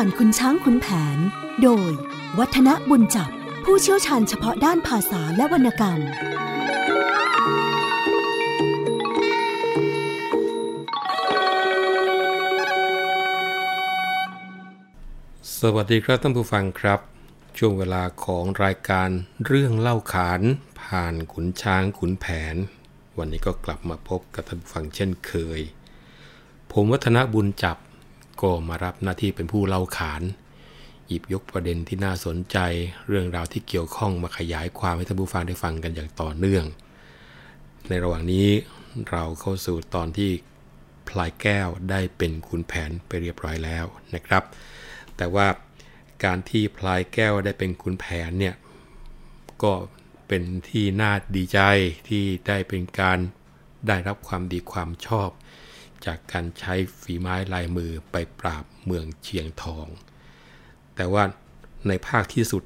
ผ่านคุณช้างคุณแผน โดย วัฒนบุญจับ ผู้เชี่ยวชาญเฉพาะด้านภาษาและวรรณกรรม สวัสดีครับท่านผู้ฟังครับ ช่วงเวลาของรายการเรื่องเล่าขานผ่านขุนช้างขุนแผน วันนี้ก็กลับมาพบกับท่านผู้ฟังเช่นเคย ผมวัฒนบุญจับ ก็มารับหน้าที่เป็นผู้เล่าขาน หยิบยกประเด็นที่น่าสนใจ เรื่องราวที่เกี่ยวข้องมาขยายความให้ท่านผู้ฟังได้ฟังกันอย่างต่อเนื่อง ในระหว่างนี้เราเข้าสู่ตอนที่พลายแก้วได้เป็นขุนแผนไปเรียบร้อยแล้วนะครับ แต่ว่าการที่พลายแก้วได้เป็นขุนแผนเนี่ยก็เป็นที่น่าดีใจที่ได้เป็นการได้รับความดีความชอบ จากการใช้ฝีไม้ลายมือไปปราบเมืองเชียงทอง แต่ว่าในภาคที่สุด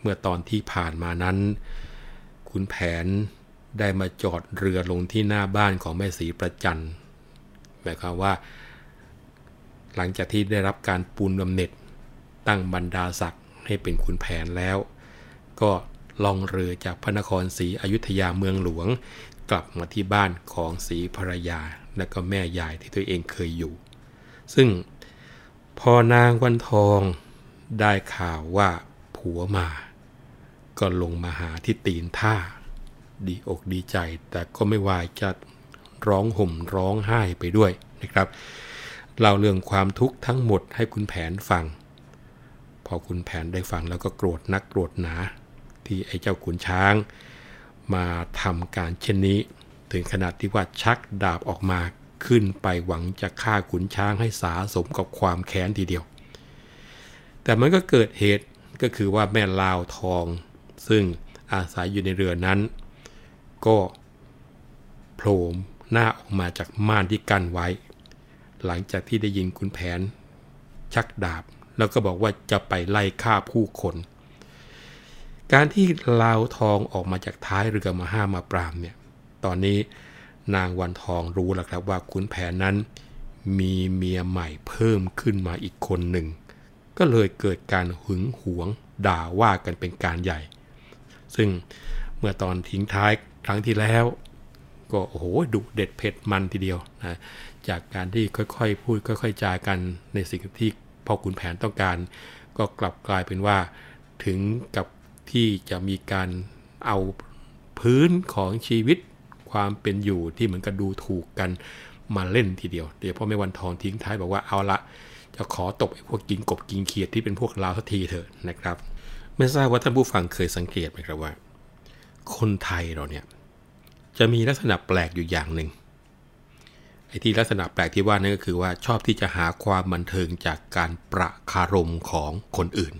เมื่อตอนที่ผ่านมานั้นขุนแผนได้มาจอดเรือลงที่หน้าบ้านของแม่สีประจันหมายความว่า หลังจากที่ได้รับการปูนบำเหน็จตั้งบรรดาศักดิ์ให้เป็นขุนแผนแล้ว ก็ล่องเรือจากพระนครศรีอยุธยาเมืองหลวง กลับมาที่บ้านของศรีภรรยาและก็แม่ยายที่ตัวเองเคยอยู่ ซึ่งพอนางวันทองได้ข่าวว่าผัวมา ก็ลงมาหาที่ตีนท่า ดีอกดีใจแต่ก็ไม่วายจะร้องห่มร้องไห้ไปด้วยนะครับเล่าเรื่องความทุกข์ทั้งหมดให้คุณแผนฟัง พอคุณแผนได้ฟังแล้วก็โกรธนักโกรธหนา ที่ไอ้เจ้าขุนช้าง มาทำการเช่นนี้ ถึงขนาดที่ว่าชักดาบออกมาขึ้นไปหวังจะฆ่าขุนช้างให้สาสมกับความแค้นทีเดียว แต่มันก็เกิดเหตุก็คือว่าแม่ลาวทอง ซึ่งอาศัยอยู่ในเรือนั้น ก็โผล่หน้าออกมาจากม่านที่กั้นไว้ หลังจากที่ได้ยินคุณแผน ชักดาบแล้วก็บอกว่าจะไปไล่ฆ่าผู้คน การที่ลาวทองออกมาจากท้ายเรือมาห้ามาปรามเนี่ยตอนนี้นางวันทองรู้แล้วครับว่าขุนแผนนั้น มีเมียใหม่เพิ่มขึ้นมาอีกคนหนึ่ง ก็เลยเกิดการหึงหวงด่าว่ากันเป็นการใหญ่ ซึ่งเมื่อตอนทิ้งท้ายครั้งที่แล้ว ก็โอ้โหดุเด็ดเผ็ดมันทีเดียวนะจากการที่ค่อยๆ พูดค่อยๆจากันในสิ่งที่พ่อขุนแผนต้องการ ก็กลับกลายเป็นว่าถึงกับ ที่จะมีการเอาพื้นของชีวิตความเป็นอยู่ที่เหมือนกับดูถูกกันมาเล่นทีเดียวเดี๋ยวพ่อแม่วันทองทิ้งท้ายบอกว่าเอาละจะขอตบไอ้พวกกินกบกินเขียดที่เป็นพวกลาวสักทีเถอะนะครับ ไม่ทราบว่าท่านผู้ฟังเคยสังเกตไหมครับว่า คนไทยเราเนี่ยจะมีลักษณะแปลกอยู่อย่างหนึ่งไอ้ที่ลักษณะแปลกที่ว่านั่นก็คือว่าชอบที่จะหาความบันเทิงจากการประคารมของคนอื่น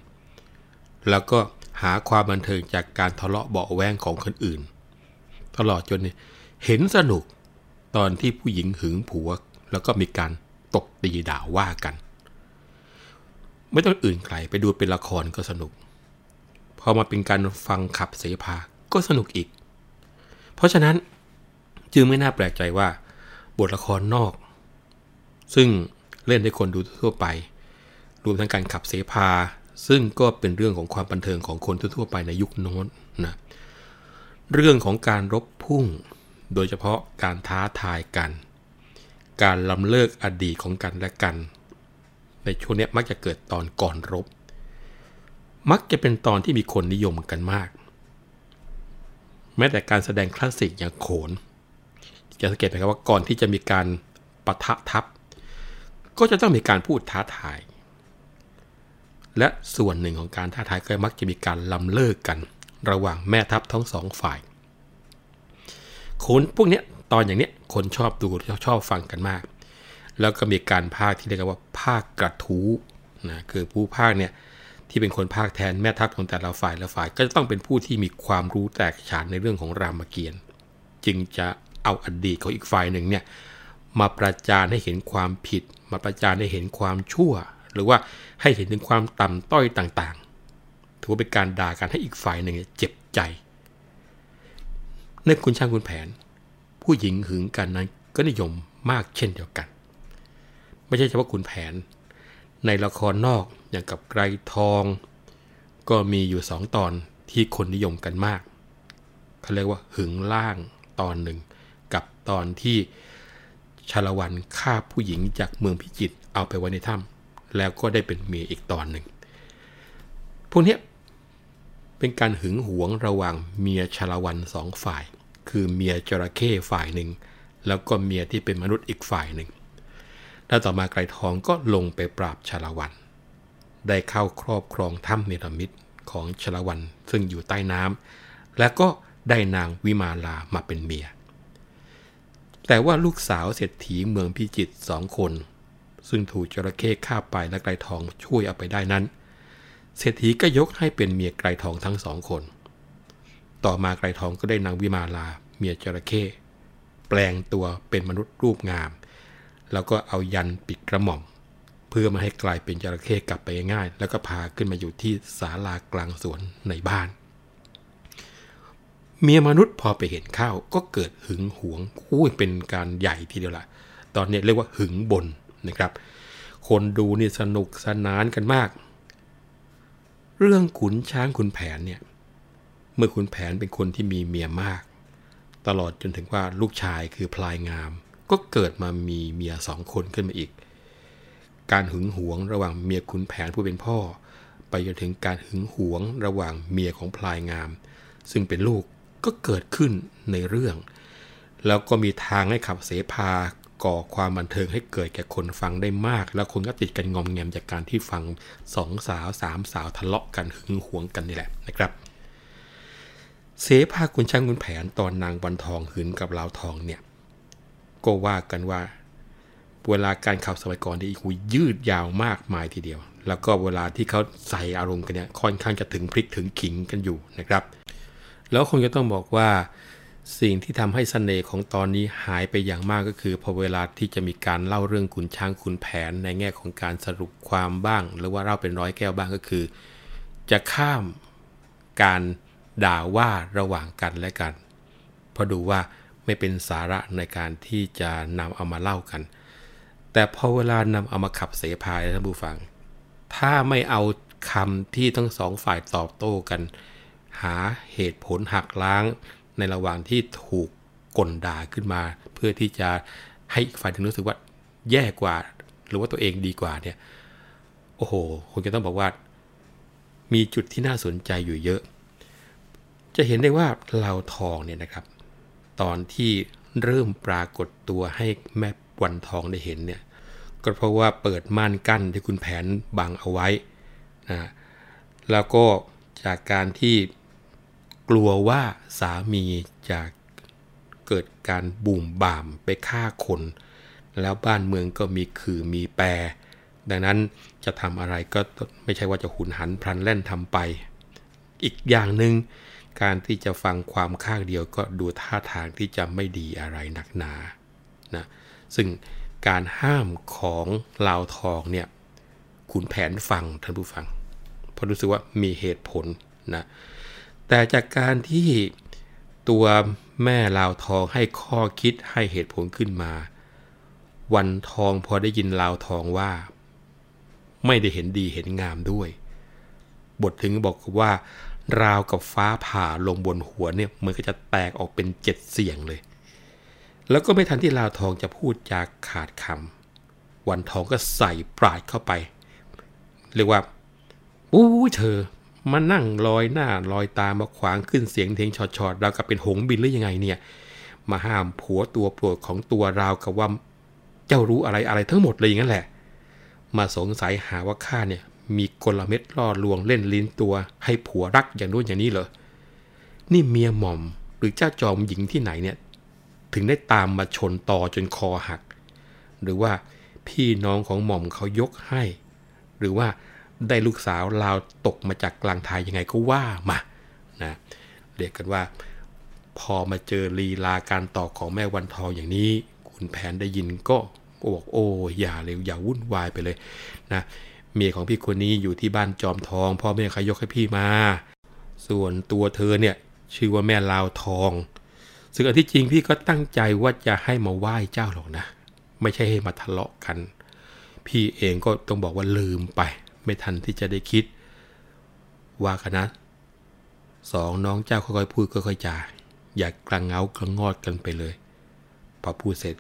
แล้วก็ หาความบันเทิงจากการทะเลาะเบาแวงของคนอื่น ตลอดจนเห็นสนุกตอนที่ผู้หญิงหึงผัว แล้วก็มีการตบตีด่าว่ากัน ไม่ต้องอื่นใครไปดูเป็นละครก็สนุก พอมาเป็นการฟังขับเสพาก็สนุกอีก เพราะฉะนั้นจึงไม่น่าแปลกใจว่า บทละครนอก ซึ่งเล่นให้คนดูทั่วไป รวมทั้งการขับเสพา ซึ่งก็เป็นเรื่องของความบันเทิงของคนทั่วไปในยุคโน้นนะเรื่องของการรบพุ่ง โดยเฉพาะการท้าทายกัน การล้ำเลิกอดีตของกันและกัน ในช่วงนี้มักจะเกิดตอนก่อนรบ มักจะเป็นตอนที่มีคนนิยมกันมาก แม้แต่การแสดงคลาสสิกอย่างโขน จะสังเกตไหมครับว่าก่อนที่จะมีการปะทะทับ ก็จะต้องมีการพูดท้าทาย และส่วนหนึ่งของการท้าทายก็มักจะมีการล้ำเลิกกัน ระหว่างแม่ทัพทั้งสองฝ่ายคนพวกนี้ตอนอย่างนี้คนชอบดูชอบฟังกันมาก แล้วก็มีการภาคที่เรียกว่าภาคกระทู้นะคือผู้ภาคเนี่ยที่เป็นคนภาคแทนแม่ทัพของแต่ละฝ่ายละฝ่าย ก็จะต้องเป็นผู้ที่มีความรู้แตกฉานในเรื่องของรามเกียรติ์จึงจะเอาอดีตของอีกฝ่ายหนึ่งเนี่ยมาประจานให้เห็นความผิด มาประจานให้เห็นความชั่ว หรือว่าให้เห็นถึงความต่ำต้อยต่างๆ ถือว่าเป็นการด่ากันให้อีกฝ่ายหนึ่งเจ็บใจในคุณช่างคุณแผน ผู้หญิงหึงกันนั้นก็นิยมมากเช่นเดียวกัน ไม่ใช่เฉพาะคุณแผน ในละครนอกอย่างกับไกรทอง ก็มีอยู่สองตอนที่คนนิยมกันมากเขาเรียกว่าหึงล่างตอนหนึ่ง กับตอนที่ชาละวันฆ่าผู้หญิงจากเมืองพิจิตรเอาไปไว้ในถ้ำ แล้วก็ได้เป็นเมียอีกตอนหนึ่ง พวกนี้เป็นการหึงหวงระหว่างเมียชาละวันสองฝ่าย คือเมียจระเข้ฝ่ายหนึ่ง แล้วก็เมียที่เป็นมนุษย์อีกฝ่ายหนึ่ง แล้วต่อมาไกรทองก็ลงไปปราบชาละวัน ได้เข้าครอบครองถ้ำเนรมิตของชาละวันซึ่งอยู่ใต้น้ำและก็ได้นางวิมาลามาเป็นเมียแต่ว่าลูกสาวเศรษฐีเมืองพิจิตรสองคน ซึ่งถูกจระเข้ฆ่าไปและไกรทองช่วยเอาไปได้นั้นเศรษฐีก็ยกให้เป็นเมียไกรทองทั้งสองคน ต่อมาไกรทองก็ได้นางวิมาลาเมียจระเข้แปลงตัวเป็นมนุษย์รูปงาม แล้วก็เอายันปิดกระหม่อม เพื่อมาให้กลายเป็นจระเข้กลับไปง่าย แล้วก็พาขึ้นมาอยู่ที่ศาลากลางสวนในบ้าน เมียมนุษย์พอไปเห็นข้าวก็เกิดหึงหวงอุ้เป็นการใหญ่ทีเดียวละตอนนี้เรียกว่าหึงบน นะครับ คนดูนี่สนุกสนานกันมาก เรื่องขุนช้างขุนแผนเนี่ย เมื่อขุนแผนเป็นคนที่มีเมียมาก ตลอดจนถึงว่าลูกชายคือพลายงาม ก็เกิดมามีเมียสองคนขึ้นมาอีก การหึงหวงระหว่างเมียขุนแผนผู้เป็นพ่อ ไปจนถึงการหึงหวงระหว่างเมียของพลายงาม ซึ่งเป็นลูกก็เกิดขึ้นในเรื่อง แล้วก็มีทางให้ขับเสพา ก่อความบันเทิงให้เกิดแก่คนฟังได้มาก แล้วคนก็ติดกันงอมแงมจากการที่ฟังสองสาวสามสาวทะเลาะกันหึงหวงกันนี่แหละนะครับ เสภาคุณช่างคุณแผนตอนนางวันทองหึงกับลาวทองเนี่ย ก็ว่ากันว่า เวลาการข่าวสมัยก่อนนี่คุยยืดยาวมากมายทีเดียว แล้วก็เวลาที่เขาใส่อารมณ์กันเนี่ยค่อนข้างจะถึงพริกถึงขิงกันอยู่นะครับ แล้วคงจะต้องบอกว่า สิ่งที่ทำให้สเสน่ห์ของตอนนี้หายไปอย่างมากก็คือพอเวลาที่จะมีการเล่าเรื่องขุนช้างขุนแผนในแง่ของการสรุปความบ้าง หรือว่าเล่าเป็นร้อยแก้วบ้างก็คือ จะข้ามการด่าว่าระหว่างกันและกัน เพราะดูว่าไม่เป็นสาระในการที่จะนำเอามาเล่ากัน แต่พอเวลานำเอามาขับเสพายท่านผู้ฟัง ถ้าไม่เอาคำที่ทั้งสองฝ่ายตอบโต้กัน หาเหตุผลหักล้าง ในระหว่างที่ถูกกลด่าขึ้นมา เพื่อที่จะให้อีกฝ่ายถึงรู้สึกว่าแย่กว่า หรือว่าตัวเองดีกว่าเนี่ยโอ้โหคงจะต้องบอกว่า มีจุดที่น่าสนใจอยู่เยอะ จะเห็นได้ว่าเหล่าทองเนี่ยนะครับ ตอนที่เริ่มปรากฏตัวให้แม่วันทองได้เห็นเนี่ยก็เพราะว่าเปิดม่านกั้นที่คุณแผนบังเอาไว้นะแล้วก็จากการที่ กลัวว่าสามีจะเกิดการบุ่มบ่ามไปฆ่าคน แล้วบ้านเมืองก็มีขื่อมีแปร ดังนั้นจะทำอะไรก็ไม่ใช่ว่าจะหุนหันพลันแล่นทำไป อีกอย่างหนึง่งการที่จะฟังความข้างเดียวก็ดูท่าทางที่จะไม่ดีอะไรหนักหนานะซึ่งการห้ามของลาวทองเนี่ยขุนแผนฟังท่านผู้ฟังเพราะรู้สึกว่ามีเหตุผลนะ แต่จากการที่ตัวแม่ลาวทองให้ข้อคิดให้เหตุผลขึ้นมา วันทองพอได้ยินลาวทองว่า ไม่ได้เห็นดีเห็นงามด้วย บทถึงบอกว่าราวกับฟ้าผ่าลงบนหัวเนี่ยมันก็จะแตกออกเป็นเจ็ดเสียงเลย แล้วก็ไม่ทันที่ลาวทองจะพูดจากขาดคำวันทองก็ใส่ปราดเข้าไป เรียกว่าอู้เธอ มานั่งลอยหน้าลอยตามาขวางขึ้นเสียงเทงชอดๆเรากับเป็นหงบินหรือยังไงเนี่ย มาห้ามผัวตัวโปรดของตัวเรากับว่าเจ้ารู้อะไรอะไรทั้งหมดเลยอย่างนั้นแหละ มาสงสัยหาว่าข้าเนี่ยมีกลเม็ดล่อลวงเล่นลิ้นตัวให้ผัวรักอย่างนู้นอย่างนี้เหรอ นี่เมียหม่อมหรือเจ้าจอมหญิงที่ไหนเนี่ย ถึงได้ตามมาชนต่อจนคอหัก หรือว่าพี่น้องของหม่อมเขายกให้ หรือว่า ได้ลูกสาวลาวตกมาจากกลางทายยังไงก็ว่ามานะเรียกกันว่า พอมาเจอลีลาการต่อของแม่วันทองอย่างนี้ คุณแผนได้ยินก็บอกโอ้อย่าเลยอย่าวุ่นวายไปเลยนะเมียของพี่คนนี้อยู่ที่บ้านจอมทอง พ่อแม่ขยกให้พี่มา ส่วนตัวเธอเนี่ยชื่อว่าแม่ลาวทอง ซึ่งอันที่จริงพี่ก็ตั้งใจว่าจะให้มาไหว้เจ้าหรอกนะ ไม่ใช่ให้มาทะเลาะกัน พี่เองก็ต้องบอกว่าลืมไป ไม่ทันที่จะได้คิด ว่ากันนะสองน้องเจ้าค่อยๆพูดค่อยๆจาอย่ากลังเงากระงอดกันไปเลย พอพูดเสร็จ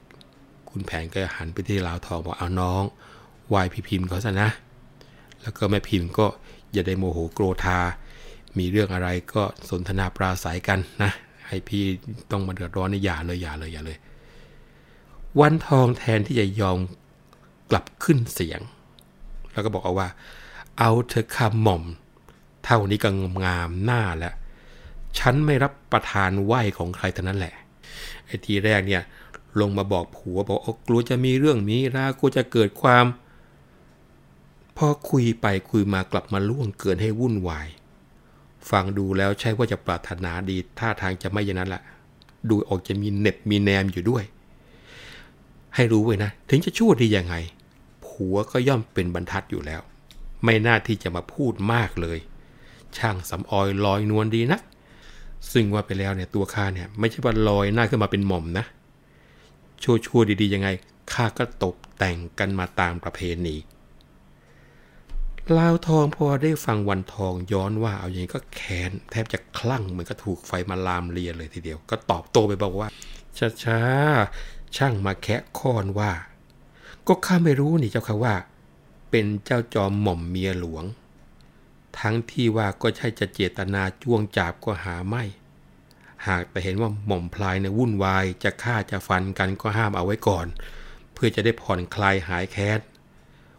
คุณแผนก็หันไปที่ลาวทองบอกเอาน้องไหวพี่พิมพ์เขาซะนะ แล้วก็แม่พิมพ์ก็อย่าได้โมโหโกรธา มีเรื่องอะไรก็สนทนาปราศัยกันนะ ให้พี่ต้องมาเดือดร้อนในอย่าเลยอย่าเลยอย่าเลย วันทองแทนที่จะยอมกลับขึ้นเสียง แล้วก็บอกเอาว่า เอาเธอคำหม่อม เท่านี้ก็งามหน้าแล้วฉันไม่รับประทานไหวของใครเท่านั้นแหละไอ้ทีแรกเนี่ยลงมาบอกผัวบอกโอ้กลัวจะมีเรื่องมีรากลัวจะเกิดความ พอคุยไปคุยมากลับมาล่วงเกินให้วุ่นวายฟังดูแล้วใช่ว่าจะปรารถนาดีท่าทางจะไม่อย่างนั้นแหละดูออกจะมีเน็บมีแนมอยู่ด้วย ให้รู้ไว้นะ ถึงจะชั่วดียังไง ผัวก็ย่อมเป็นบรรทัดอยู่แล้ว ไม่น่าที่จะมาพูดมากเลย ช่างสำออยลอยนวลดีนะซึ่งว่าไปแล้วเนี่ยตัวข้าเนี่ยไม่ใช่ว่าลอยหน้าขึ้นมาเป็นหม่อมนะชั่วชั่วดีๆยังไงข้าก็ตกแต่งกันมาตามประเพณีลาวทองพอได้ฟังวันทองย้อนว่าเอาอย่างนี้ก็แค้นแทบจะคลั่งเหมือนก็ถูกไฟมาลามเลียเลยทีเดียว ก็ตอบโต้ไปบอกว่าช้าๆช่างมาแคะค้อนว่า ก็ข้าไม่รู้นี่เจ้าค่ะว่า เป็นเจ้าจอมหม่อมเมียหลวง ทั้งที่ว่าก็ใช่จะเจตนาจ้วงจาบก็หาไม่ หากแต่เห็นว่าหม่อมพลายในวุ่นวายจะฆ่าจะฟันกันก็ห้ามเอาไว้ก่อน เพื่อจะได้ผ่อนคลายหายแค้น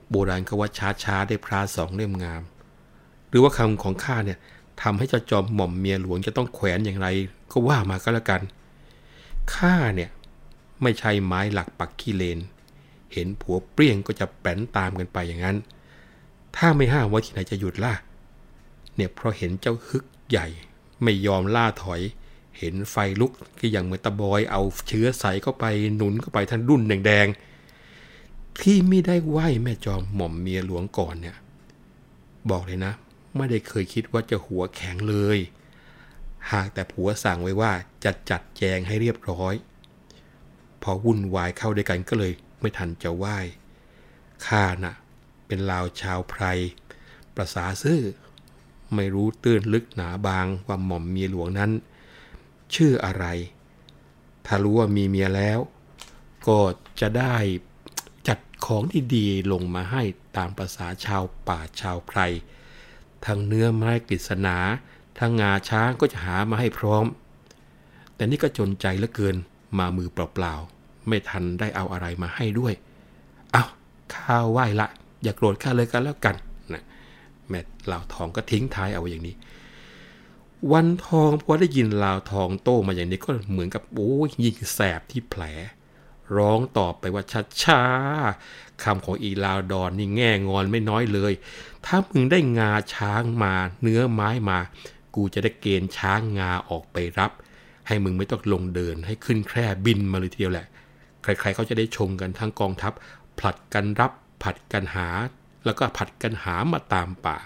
โบราณเขาว่าช้าช้าได้พระสองเล่มงาม หรือว่าคำของข้าเนี่ยทำให้เจ้าจอมหม่อมเมียหลวงจะต้องแขวนอย่างไรก็ว่ามาก็แล้วกันข้าเนี่ยไม่ใช่ไม้หลักปักขี้เลน เห็นผัวเปรี้ยงก็จะแป้นตามกันไปอย่างนั้น ถ้าไม่ห้ามว่าที่ไหนจะหยุดล่ะ เนี่ยเพราะเห็นเจ้าฮึกใหญ่ไม่ยอมล่าถอย เห็นไฟลุกก็อย่างเหมือนตะบอยเอาเชื้อใส่เข้าไปหนุนเข้าไปทั้งดุนแดงๆ ที่ไม่ได้ไหวแม่จอมหม่อมเมียหลวงก่อนเนี่ย บอกเลยนะ ไม่ได้เคยคิดว่าจะหัวแข็งเลย หากแต่ผัวสั่งไว้ว่าจะจัดแจงให้เรียบร้อย พอวุ่นวายเข้าด้วยกันก็เลย ไม่ทันจะไหว้ข้าน่ะเป็นลาวชาวไพร ประสาซื่อ ไม่รู้ตื้นลึกหนาบางว่าหม่อมเมียหลวงนั้น ชื่ออะไร ถ้ารู้ว่ามีเมียแล้ว ก็จะได้จัดของดีๆลงมาให้ตามประษาชาวป่าชาวไพร ทั้งเนื้อไม้กฤษณา ทั้งงาช้างก็จะหามาให้พร้อม แต่นี่ก็จนใจเหลือเกินมามือเปล่าๆ ไม่ทันได้เอาอะไรมาให้ด้วย เอาข้าวไหว้ละ อย่ากโกรธข้าเลยกันแล้วกันนะแม่ลาวทองก็ทิ้งท้ายเอาไว้อย่างนี้ วันทองพอได้ยินลาวทองโต้มาอย่างนี้ก็เหมือนกับโอ้ยยิงแสบที่แผล ร้องตอบไปว่าช้าช้าคำของอีลาวดอนนี่แง่งอนไม่น้อยเลย ถ้ามึงได้งาช้างมาเนื้อไม้มา กูจะได้เกณฑ์ช้างงาออกไปรับ ให้มึงไม่ต้องลงเดินให้ขึ้นแคร่บินมาเลยทีเดียวแหละ ใครๆเขาจะได้ชมกันทั้งกองทัพ ผลัดกันรับผลัดกันหา แล้วก็ผัดกันหามาตามป่า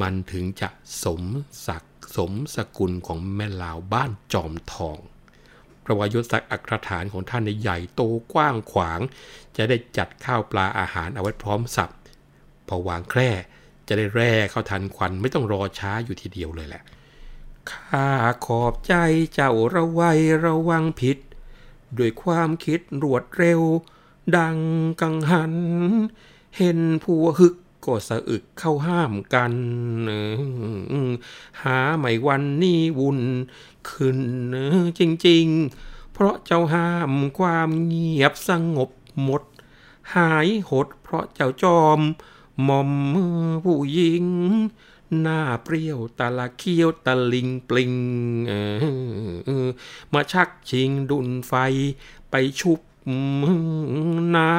มันถึงจะสมศักดิ์สมสกุลของแม่ลาวบ้านจอมทองประวัยศศักดิ์อัครฐานของท่านในใหญ่โตกว้างขวาง จะได้จัดข้าวปลาอาหารเอาไว้พร้อมสับพอวางแคร่จะได้แร่เข้าทันควันไม่ต้องรอช้าอยู่ทีเดียวเลยแหละข้าขอบใจเจ้าระไวยระวังผิด ด้วยความคิดรวดเร็ว ดังกังหัน เห็นผัวฮึกก็สะอึกเข้าห้ามกัน หาไม่วันนี้วุ่นขึ้นจริง ๆ เพราะเจ้าห้ามความเงียบสงบหมด หายหดเพราะเจ้าจอมหม่อมผู้หญิง หน้าเปรี้ยวตาละเคี้ยวตะลิงปลิงมาชักชิงดุนไฟไปชุบน้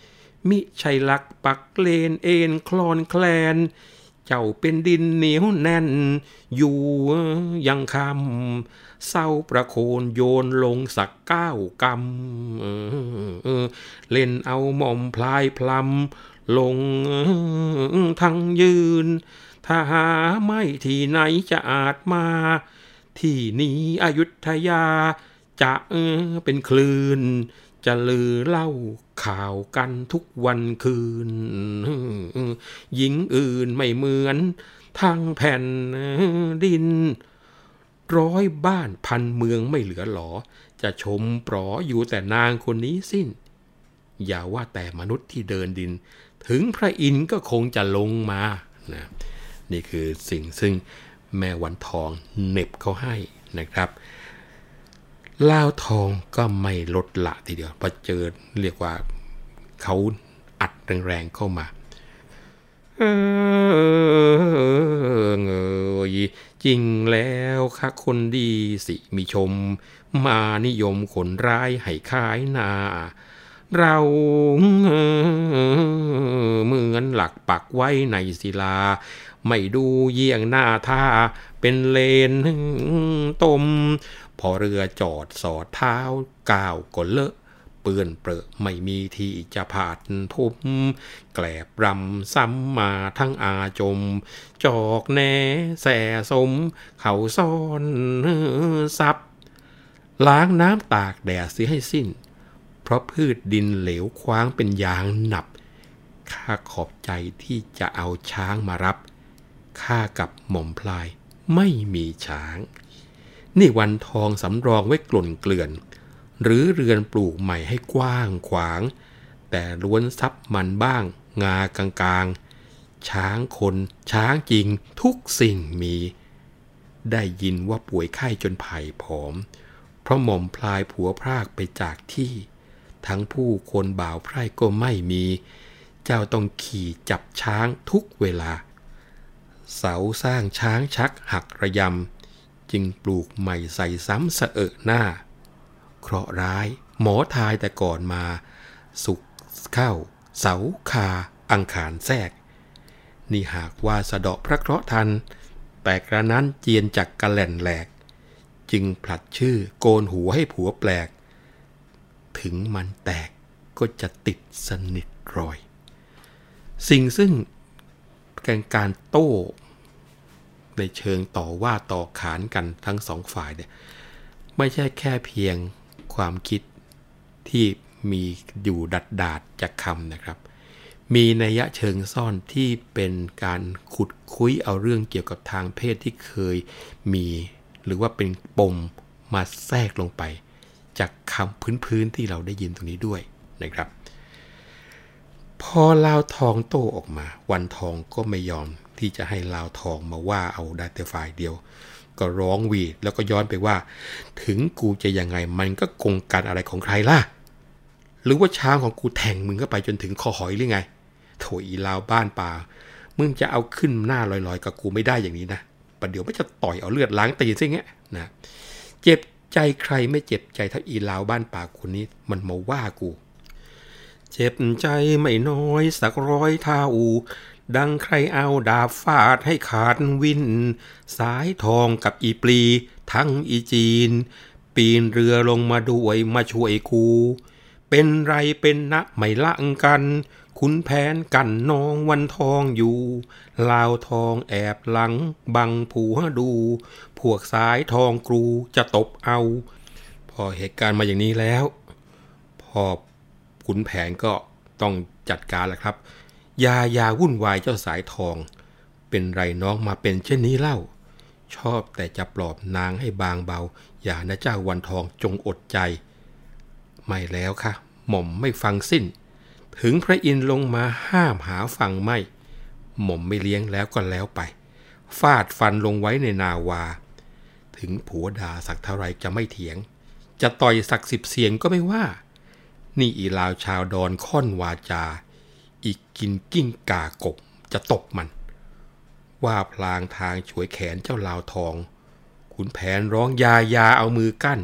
ำมิใช่ลักปักเลนเอ็นคลอนแคลน เจ้าเป็นดินเหนียวแน่น อยู่ยังคำเศร้าประโคนโยนลงสักก้ากำเล่นเอาหม่อมพลายพลำ ลงทั้งยืน ถ้าหาไม่ที่ไหนจะอาจมา ที่นี้อยุธยา จะเป็นคลื่นจจะลือเล่าข่าวกันทุกวันคืน หญิงอื่นไม่เหมือนทางแผ่นดิน ร้อยบ้านพันเมืองไม่เหลือหลอ จะชมปลออยู่แต่นางคนนี้สิ้น อย่าว่าแต่มนุษย์ที่เดินดิน ถึงพระอินทร์ก็คงจะลงมานะนี่คือสิ่งซึ่งแม่วันทองเน็บเขาให้นะครับล่าทองก็ไม่ลดละทีเดียวพอเจอเรียกว่าเขาอัดแรงๆเข้ามาเออเงยจริงแล้วค่ะคนดีสิมีชม มานิยมคนร้ายให้ขายนา เราเหมือนหลักปักไว้ในศิลา ไม่ดูเยี่ยงหน้าท่าเป็นเลนต้ม พอเรือจอดสอดเท้าก้าวก็เลอะเปื้อนเปรอะไม่มีที่จะผาดทุบแกลบรำซ้ำมาทั้งอาจม จอกแน่แสสม เขาซ่อนซับล้างน้ำตากแดดเสียให้สิ้น เพราะพืชดินเหลวคว้างเป็นยางหนับ ข้าขอบใจที่จะเอาช้างมารับ ข้ากับหม่อมพลายไม่มีช้าง นี่วันทองสำรองไว้กล่นเกลื่อน หรือเรือนปลูกใหม่ให้กว้างขวาง แต่ล้วนซับมันบ้าง งากลางๆ ช้างคน ช้างจริง ทุกสิ่งมี ได้ยินว่าป่วยไข้จนไผ่ผอม เพราะหม่อมพลายผัวพรากไปจากที่ ทั้งผู้คนบ่าวไพร่ก็ไม่มี เจ้าต้องขี่จับช้างทุกเวลา เสาสร้างช้างชักหักระยำ จึงปลูกใหม่ใส่ซ้ำสะเอะหน้า เคราะร้ายหมอทายแต่ก่อนมา สุกเข้า เสาคา อังคารแทรก นี่หากว่าสะเดาะพระเคราะห์ทัน แต่กระนั้นเจียนจากกระแหล่นแหลก จึงผลัดชื่อโกนหัวให้ผัวแปลก ถึงมันแตกก็จะติดสนิทรอย สิ่งซึ่งการการโต้ในเชิงต่อว่าต่อขานกันทั้งสองฝ่ายเนี่ยไม่ใช่แค่เพียงความคิดที่มีอยู่ดัดดาดจากคำนะครับ มีนัยะเชิงซ่อนที่เป็นการขุดคุยเอาเรื่องเกี่ยวกับทางเพศที่เคยมี หรือว่าเป็นปมมาแทรกลงไป จากคำพื้นๆที่เราได้ยินตรงนี้ด้วยนะครับ พอลาวทองโตออกมา วันทองก็ไม่ยอมที่จะให้ลาวทองมาว่าเอาได้แต่ฝ่ายเดียว ก็ร้องวีดแล้วก็ย้อนไปว่า ถึงกูจะยังไงมันก็คงการอะไรของใครล่ะ หรือว่าช้างของกูแทงมึงก็ไปจนถึงคอหอยหรือไง โถอีลาวบ้านป่ามึงจะเอาขึ้นหน้าลอยๆ กับกูไม่ได้อย่างนี้นะประเดี๋ยวไม่จะต่อยเอาเลือดล้างตีนซิเงี้ยนะ เจ็บ ใจใครไม่เจ็บใจถ้าอีลาวบ้านป่าคนนี้มันมาว่ากู เจ็บใจไม่น้อยสักร้อยเท่าดังใครเอาดาบฟาดให้ขาดวิน สายทองกับอีปลี ทั้งอีจีน ปีนเรือลงมาด้วยมาช่วยกู เป็นไรเป็นนะไม่ละกัน คุณแผนกันน้องวันทองอยู่ ลาวทองแอบหลัง บังผัวดู พวกสายทองกรูจะตบเอา พอเหตุการณ์มาอย่างนี้แล้ว พอขุนแผนก็ต้องจัดการแหละครับ ยายาวุ่นวายเจ้าสายทอง เป็นไรน้องมาเป็นเช่นนี้เล่า ชอบแต่จะปลอบนางให้บางเบา อย่านะเจ้าวันทองจงอดใจ ไม่แล้วค่ะ หม่อมไม่ฟังสิ้น ถึงพระอินทร์ลงมาห้ามหาฟังไม่ หม่อมไม่เลี้ยงแล้วก็แล้วไป ฟาดฟันลงไว้ในนาวา ถึงผัวดาสักเท่าไรจะไม่เถียง จะต่อยสักสิบเสียงก็ไม่ว่า นี่อีลาวชาวดอนค่อนวาจา อีกกินกิ้งกากบจะตบมัน ว่าพลางทางฉวยแขนเจ้าลาวทอง ขุนแผนร้องยายาเอามือกั้น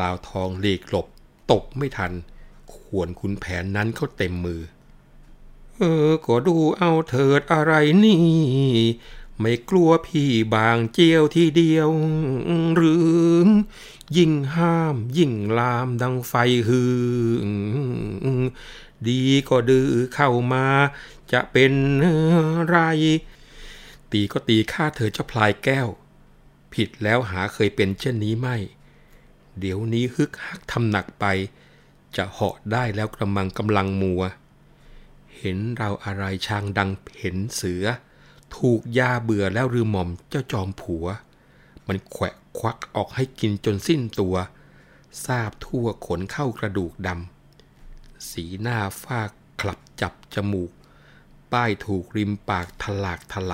ลาวทองหลีกหลบตบไม่ทัน ขวนขุนแผนนั้นเขาเต็มมือ เออ ก็ดูเอาเถิดอะไรนี่ ไม่กลัวพี่บางเจียวทีเดียว หรือ ยิ่งห้ามยิ่งลามดังไฟหือดีก็ดื้อเข้ามา จะเป็นไร ตีก็ตีข้าเธอเจ้าพลายแก้ว ผิดแล้วหาเคยเป็นเช่นนี้ไม่ เดี๋ยวนี้ฮึกฮักทำหนักไป จะเหาะได้แล้วกระมังกำลังมัว เห็นเราอะไรช่างดังเห็นเสือ ถูกยาเบื่อแล้วรือหม่อมเจ้าจอมผัว มันแขวะควักออกให้กินจนสิ้นตัวทราบทั่วขนเข้ากระดูกดำสีหน้าฟากคลับจับจมูก ป้ายถูกริมปากถลากถล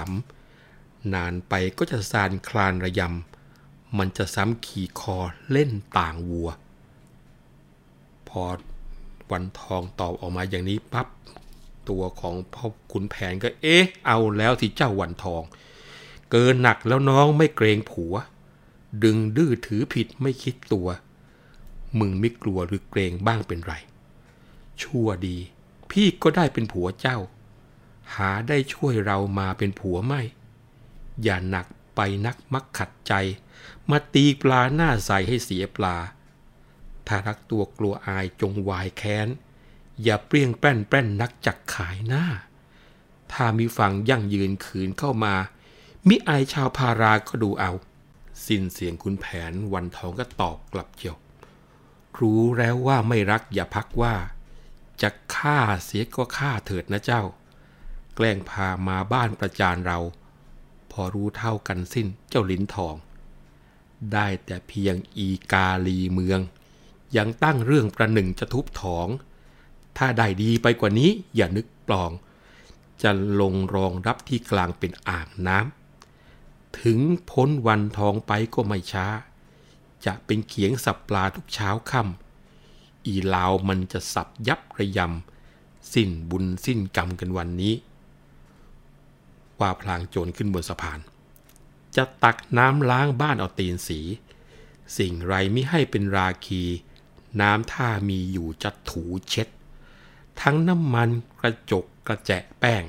ำนานไปก็จะซานคลานระยำมันจะซ้ำขี่คอเล่นต่างวัว พอวันทองตอบออกมาอย่างนี้ปับ๊บตัวของพ่อขุนแผนก็เอ๊ะ เอาแล้วที่เจ้าวันทอง เกินหนักแล้วน้องไม่เกรงผัว ดึงดื้อถือผิดไม่คิดตัว มึงไม่กลัวหรือเกรงบ้างเป็นไร ชั่วดี พี่ก็ได้เป็นผัวเจ้า หาได้ช่วยเรามาเป็นผัวไม่ อย่าหนักไปนักมักขัดใจ มาตีปลาหน้าใสให้เสียปลา ถ้ารักตัวกลัวอายจงวายแค้น อย่าเปรี้ยงแป้นแป้นนักจักขายหน้า ถ้ามีฟังยั่งยืนขืนเข้ามา มิอายชาวพาราก็ดูเอา สิ้นเสียงคุณแผนวันทองก็ตอบกลับเจียวรู้แล้วว่าไม่รักอย่าพักว่า จะฆ่าเสียก็ฆ่าเถิดนะเจ้า แกล้งพามาบ้านประจานเรา พอรู้เท่ากันสิ้นเจ้าลิ้นทอง ได้แต่เพียงอีกาลีเมือง ยังตั้งเรื่องประหนึ่งจะทุบถอง ถ้าได้ดีไปกว่านี้อย่านึกปลอง จะลงรองรับที่กลางเป็นอ่างน้ำถึงพ้นวันทองไปก็ไม่ช้า จะเป็นเขียงสับปลาทุกเช้าค่ำอีลาวมันจะสับยับระยำ สิ้นบุญสิ้นกรรมกันวันนี้ ว่าพลางโจรขึ้นบนสะพาน จะตักน้ำล้างบ้านเอาตีนสี สิ่งไรไม่ให้เป็นราคี น้ำท่ามีอยู่จะถูเช็ด ทั้งน้ำมันกระจกกระแจะแป้ง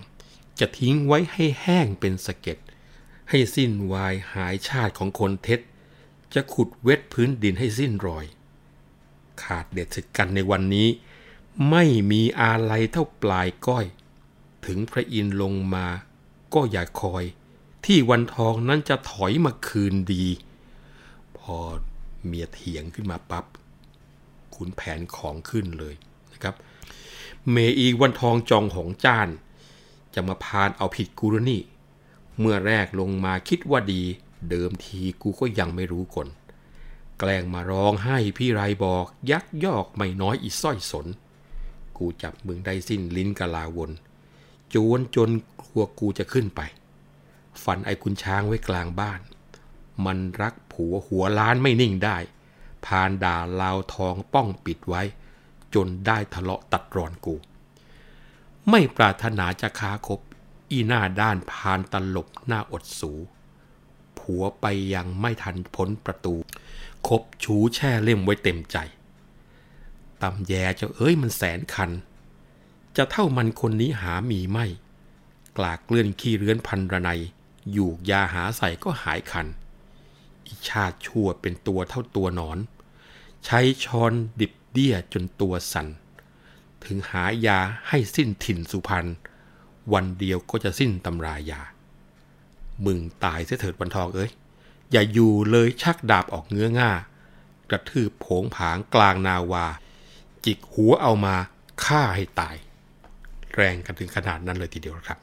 จะทิ้งไว้ให้แห้งเป็นสะเก็ด ให้สิ้นวายหายชาติของคนเท็จ จะขุดเวทพื้นดินให้สิ้นรอย ขาดเด็ดสิกันในวันนี้ ไม่มีอาลัยเท่าปลายก้อย ถึงพระอินทร์ลงมาก็อย่าคอย ที่วันทองนั้นจะถอยมาคืนดี พอเมียเถียงขึ้นมาปับ๊บ ขุนแผนของขึ้นเลยนะครับ เมอีวันทองจองหงจ้าน จะมาพานเอาผิดกูรนี่ เมื่อแรกลงมาคิดว่าดีเดิมทีกูก็ยังไม่รู้คนแกล้งมาร้องให้พี่ไรบอกยักยอกไม่น้อยอีส้อยสน กูจับมึงได้สิ้นลิ้นกะลาวนจวนจนกลัวกูจะขึ้นไปฟันไอ้คุณช้างไว้กลางบ้าน มันรักผัวหัวล้านไม่นิ่งได้ พานด่าลาวทองป้องปิดไว้ จนได้ทะเลาะตัดรอนกู ไม่ปรารถนาจะค้าคบ อีหน้าด้านพานตลบหน้าอดสู ผัวไปยังไม่ทันพ้นประตู คบชูแช่เล่มไว้เต็มใจตำแยเจ้าเอ้ยมันแสนคัน จะเท่ามันคนนี้หามีไม่ กลากเกลื่อนขี้เรือนพันระไนอยู่ยาหาใส่ก็หายคันิชาติชั่วเป็นตัวเท่าตัวนอน ใช้ช้อนดิบเดี้ยจนตัวสัน่น ถึงหายาให้สิ้นถิ่นสุพรรณวันเดียวก็จะสิ้นตำรายา มึงตายเสียเถิดวันทองเอ้ย อย่าอยู่เลยชักดาบออกเงื้อง่า กระทืบโผงผางกลางนาวา จิกหัวเอามาฆ่าให้ตาย แรงกันถึงขนาดนั้นเลยทีเดียวครับ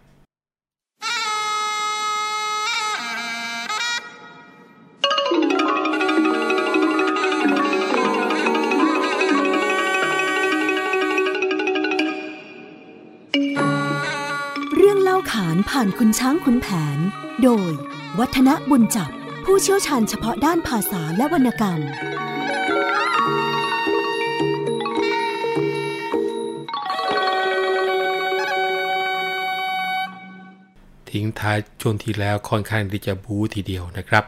ผ่านคุณช้างคุณแผน โดย วัฒนบุญจับ ผู้เชี่ยวชาญเฉพาะด้านภาษาและวรรณกรรม ทิ้งท้ายช่วงที่แล้วค่อนข้างที่จะบู๊ทีเดียวนะครับ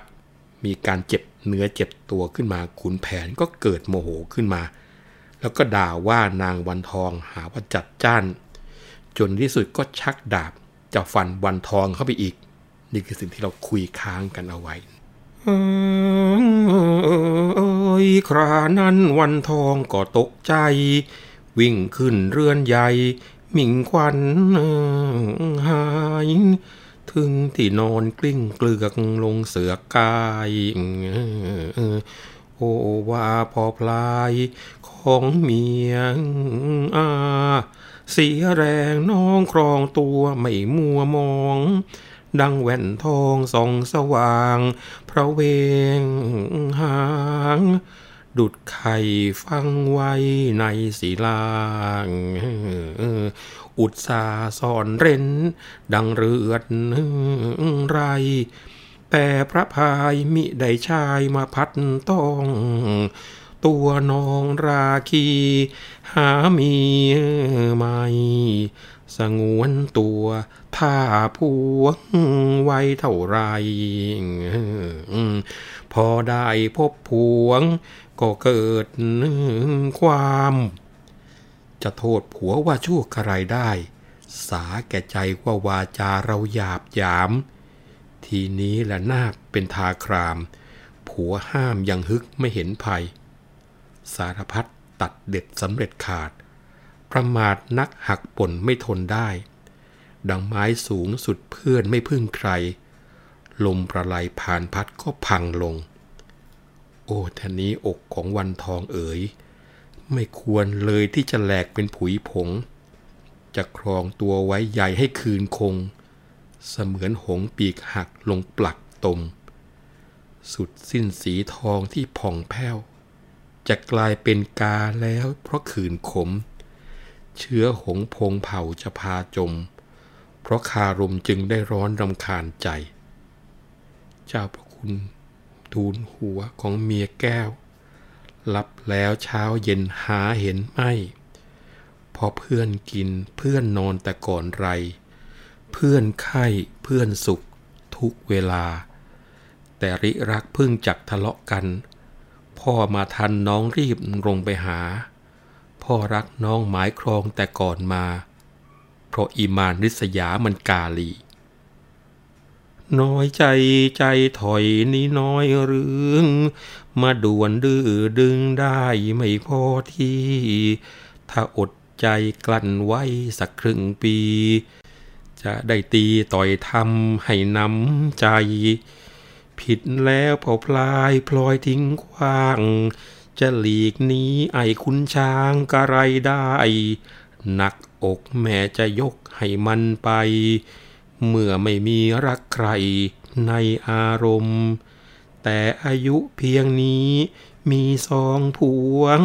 มีการเจ็บเนื้อเจ็บตัวขึ้นมาขุนแผนก็เกิดโมโหขึ้นมา แล้วก็ด่าว่านางวันทองหาว่าจัดจ้าน จนที่สุดก็ชักดาบ จะฟันวันทองเข้าไปอีก นี่คือสิ่งที่เราคุยค้างกันเอาไว้เอ้ยครานั้นวันทองก็ตกใจ วิ่งขึ้นเรือนใหญ่ หมิ่งควันหาย ถึงที่นอนกลิ้งเกลือกลงเสือกาย โอวาพอพลายของเมียงอา เสียแรงน้องครองตัวไม่มัวมอง ดังแว่นทองส่องสว่าง พระเวงหาง ดุดไข่ฟังไว้ในศิลางอุตสาสอนเร้น ดังเรือดไร แต่พระพายมิได้ชายมาพัดต้อง ตัวน้องราคี หามีไม่สงวนตัวถ้าพวงไว้เท่าไร พอได้พบพวง ก็เกิดความ จะโทษผัวว่าชั่วกระไรได้ สาแก่ใจว่าวาจาเราหยาบหยาม ทีนี้แหละนาคเป็นทาคราม ผัวห้ามยังฮึกไม่เห็นภัย สารพัดตัดเด็ดสำเร็จขาด ประมาทนักหักป่นไม่ทนได้ ดังไม้สูงสุดเพื่อนไม่พึ่งใคร ลมประไลผ่านพัดก็พังลง โอ้ท่านี้อกของวันทองเอ๋ย ไม่ควรเลยที่จะแหลกเป็นผุยผง จะครองตัวไว้ใหญ่ให้คืนคง เสมือนหงปีกหักลงปลักตม สุดสิ้นสีทองที่ผ่องแผ้ว จะกลายเป็นกาแล้วเพราะขืนขม เชื้อหงพงเผ่าจะพาจม เพราะคารมจึงได้ร้อนรำคาญใจ เจ้าพระคุณทูลหัวของเมียแก้ว รับแล้วเช้าเย็นหาเห็นไม่ พอเพื่อนกินเพื่อนนอนแต่ก่อนไร เพื่อนไข้เพื่อนสุขทุกเวลา แต่ริรักพิ่งจักทะเลาะกัน พ่อมาทันน้องรีบลงไปหา พ่อรักน้องหมายครองแต่ก่อนมา เพราะอีมานริษยามันกาลี น้อยใจใจถอยนี่น้อยเรื่องมาด่วนดื้อดึงได้ไม่พอที่ ถ้าอดใจกลั้นไว้สักครึ่งปี จะได้ตีต่อยทำให้น้ำใจ ผิดแล้วพอพลายพลอยทิ้งขว้าง จะหลีกนี้ไอ้คุณช้างกะไรได้หนักอกแม่จะยกให้มันไป เมื่อไม่มีรักใครในอารมณ์ แต่อายุเพียงนี้มีสองพวง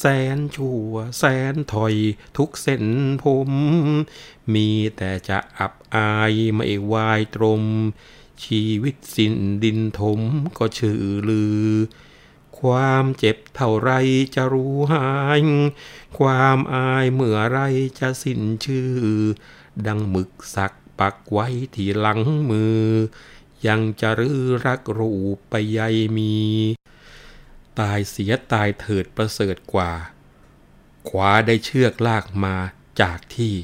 แสนชั่วแสนถอยทุกเส้นผม มีแต่จะอับอายไม่วายตรม ชีวิตสิ้นดินถมก็ชื่อลือ ความเจ็บเท่าไรจะรู้หาย ความอายเมื่อไรจะสิ้นชื่อ ดังหมึกสักปักไว้ที่หลังมือ ยังจะรื้อรักรูปไปใยมี ตายเสียตายเถิดประเสริฐกว่าขวาได้เชือกลากมาจากที่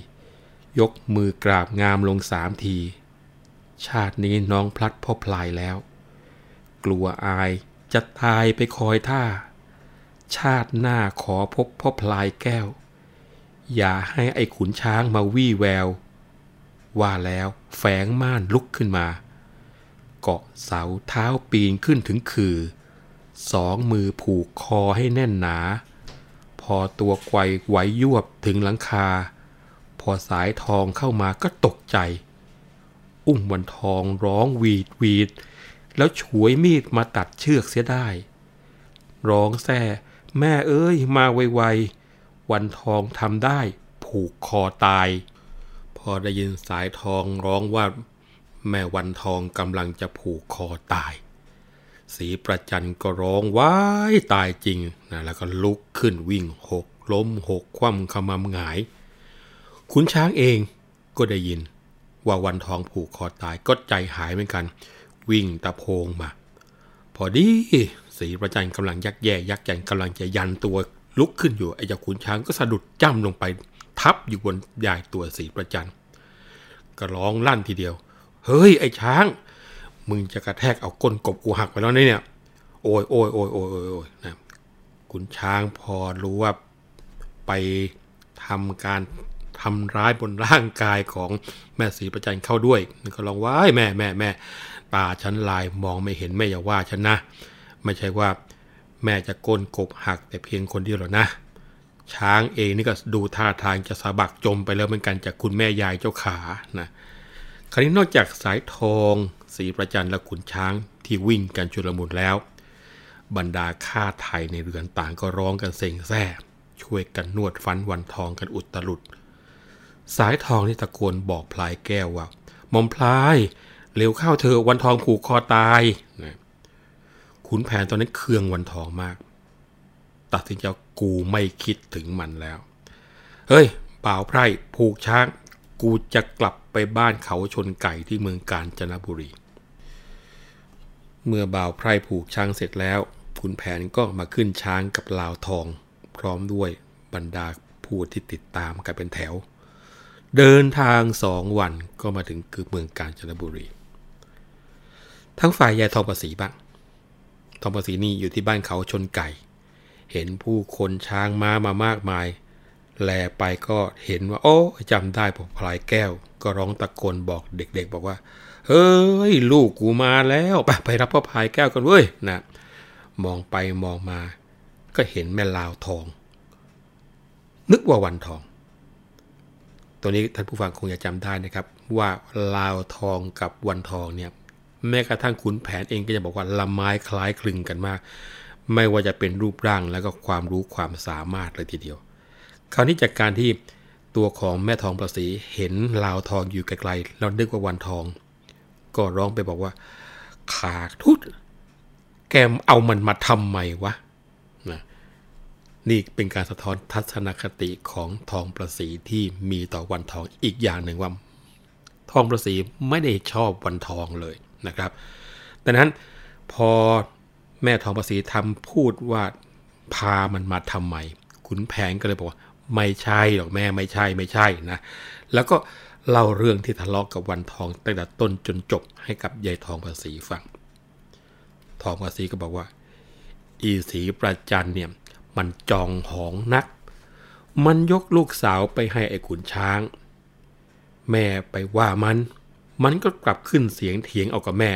ยกมือกราบงามลงสามที ชาตินี้น้องพลัดพ่อพลายแล้ว กลัวอายจะตายไปคอยท่า ชาติหน้าขอพบพ่อพลายแก้ว อย่าให้ไอ้ขุนช้างมาวี่แวว ว่าแล้วแฝงม่านลุกขึ้นมา เกาะเสาเท้าปีนขึ้นถึงคือสองมือผูกคอให้แน่นหนา พอตัวไกวไหวยวบถึงหลังคา พอสายทองเข้ามาก็ตกใจ อุ้มวันทองร้องหวีดหวีด แล้วฉวยมีดมาตัดเชือกเสียได้ ร้องแซ่แม่เอ้ยมาไวๆ วันทองทำได้ผูกคอตาย พอได้ยินสายทองร้องว่า แม่วันทองกำลังจะผูกคอตาย สีประจันก็ร้องว้ายตายจริงนะแล้วก็ลุกขึ้นวิ่งหกล้มหกคว่ำขมำหงาย ขุนช้างเองก็ได้ยิน ว่าวันทองผูกคอตายก็ใจหายเหมือนกัน วิ่งตะโพงมา พอดีสีประจันกำลังยักแย่ยักยันกำลังจะยันตัวลุกขึ้นอยู่ไอ้เจ้าขุนช้างก็สะดุดจ้ำลงไป ทับอยู่บนยายตัวสีประจันก็ร้องลั่นทีเดียว เฮ้ยไอ้ช้าง มึงจะกระแทกเอาก้นกบกูหักไปแล้วเนี่ย โอ้ยโอ้ยโอ้ยโอ้ยโอ้ยโอ้ยนะขุนช้างพอรู้ว่าไปทำการ ทำร้ายบนร่างกายของแม่สีประจันเข้าด้วยก็ลองว้ายแม่แม่แม่ตาฉันลายมองไม่เห็นแม่อย่าว่าฉันนะ ไม่ใช่ว่าแม่จะก้นกบหักแต่เพียงคนเดียวหรอกนะ ช้างเองนี่ก็ดูท่าทางจะสะบักจมไปแล้วเหมือนกันจากคุณแม่ยายเจ้าขานะคราวนี้นอกจากสายทองสีประจันและขุนช้างที่วิ่งกันชุลมุนแล้ว บรรดาข้าไทยในเรือนต่างก็ร้องกันเซ็งแซ่ช่วยกันนวดฟันวันทองกันอุตลุด สายทองนี่ตะโกนบอกพลายแก้วว่าหม่อมพลายเร็วเข้าเธอวันทองผูกคอตายนะขุนแผนตอนนั้นเคืองวันทองมาก ตัดสินใจกูไม่คิดถึงมันแล้ว เฮ้ยเปล่าไพร่ผูกช้าง กูจะกลับไปบ้านเขาชนไก่ที่เมืองกาญจนบุรี เมื่อบ่าวไพร่ผูกช้างเสร็จแล้วขุนแผนก็มาขึ้นช้างกับลาวทอง พร้อมด้วยบรรดาผู้ที่ติดตามกันเป็นแถว เดินทางสองวันก็มาถึงคือเมืองกาญจนบุรี ทั้งฝ่ายยายทองประสีบ้าง ทองประสีนี่อยู่ที่บ้านเขาชนไก่ เห็นผู้คนช้างม้ามามากมาย แลไปก็เห็นว่า โอ้จำได้พอพลายแก้ว ก็ร้องตะโกนบอกเด็กๆ บอกว่า เฮ้ย ลูกกูมาแล้วไปไปรับพ่อพลายแก้วกันเว้ยนะมองไปมองมา ก็เห็นแม่ลาวทอง นึกว่าวันทอง ตัวนี้ท่านผู้ฟังคงจะจำได้นะครับ ว่าลาวทองกับวันทองเนี่ยแม้กระทั่งขุนแผนเองก็จะบอกว่าละไม้คล้ายคลึงกันมาก ไม่ว่าจะเป็นรูปร่างแล้วก็ความรู้ความสามารถเลยทีเดียว คราวนี้จากการที่ตัวของแม่ทองประสีเห็นลาวทองอยู่ไกลๆแล้วนึกว่าวันทอง ก็ร้องไปบอกว่า ขาทุดแกมเอามันมาทำไมวะ นี่เป็นการสะท้อนทัศนคติของทองประสีที่มีต่อวันทองอีกอย่างหนึ่งว่า ทองประสีไม่ได้ชอบวันทองเลยนะครับ ดังนั้นพอแม่ทองประสีทำพูดว่าพามันมาทำไมขุนแผนก็เลยบอกว่าไม่ใช่หรอกแม่ไม่ใช่ไม่ใช่นะ แล้วก็เล่าเรื่องที่ทะเลาะกกับวันทองตั้งแต่ต้นจนจบให้กับยายทองภาษีฟัง ทองภาษีก็บอกว่า อีสีประจันเนี่ย มันจองหองนัก มันยกลูกสาวไปให้ไอ้ขุนช้าง แม่ไปว่ามัน มันก็กลับขึ้นเสียงเถียงเอากับแม่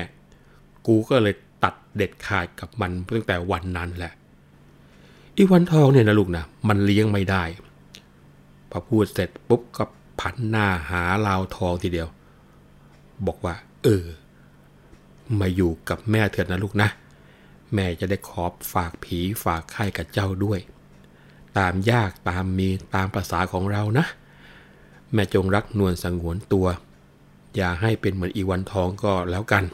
กูก็เลยตัดเด็ดขาดกับมันตั้งแต่วันนั้นแหละ อีวันทองเนี่ยนะลูกนะ มันเลี้ยงไม่ได้ พอพูดเสร็จปุ๊บก็ผันหน้าหาลาวทองทีเดียว บอกว่า เออ มาอยู่กับแม่เถิดนะลูกนะ แม่จะได้ขอบฝากผีฝากไข่กับเจ้าด้วย ตามยากตามมีตามภาษาของเรานะ แม่จงรักนวลสงวนตัว อย่าให้เป็นเหมือนอีวันทองก็แล้วกัน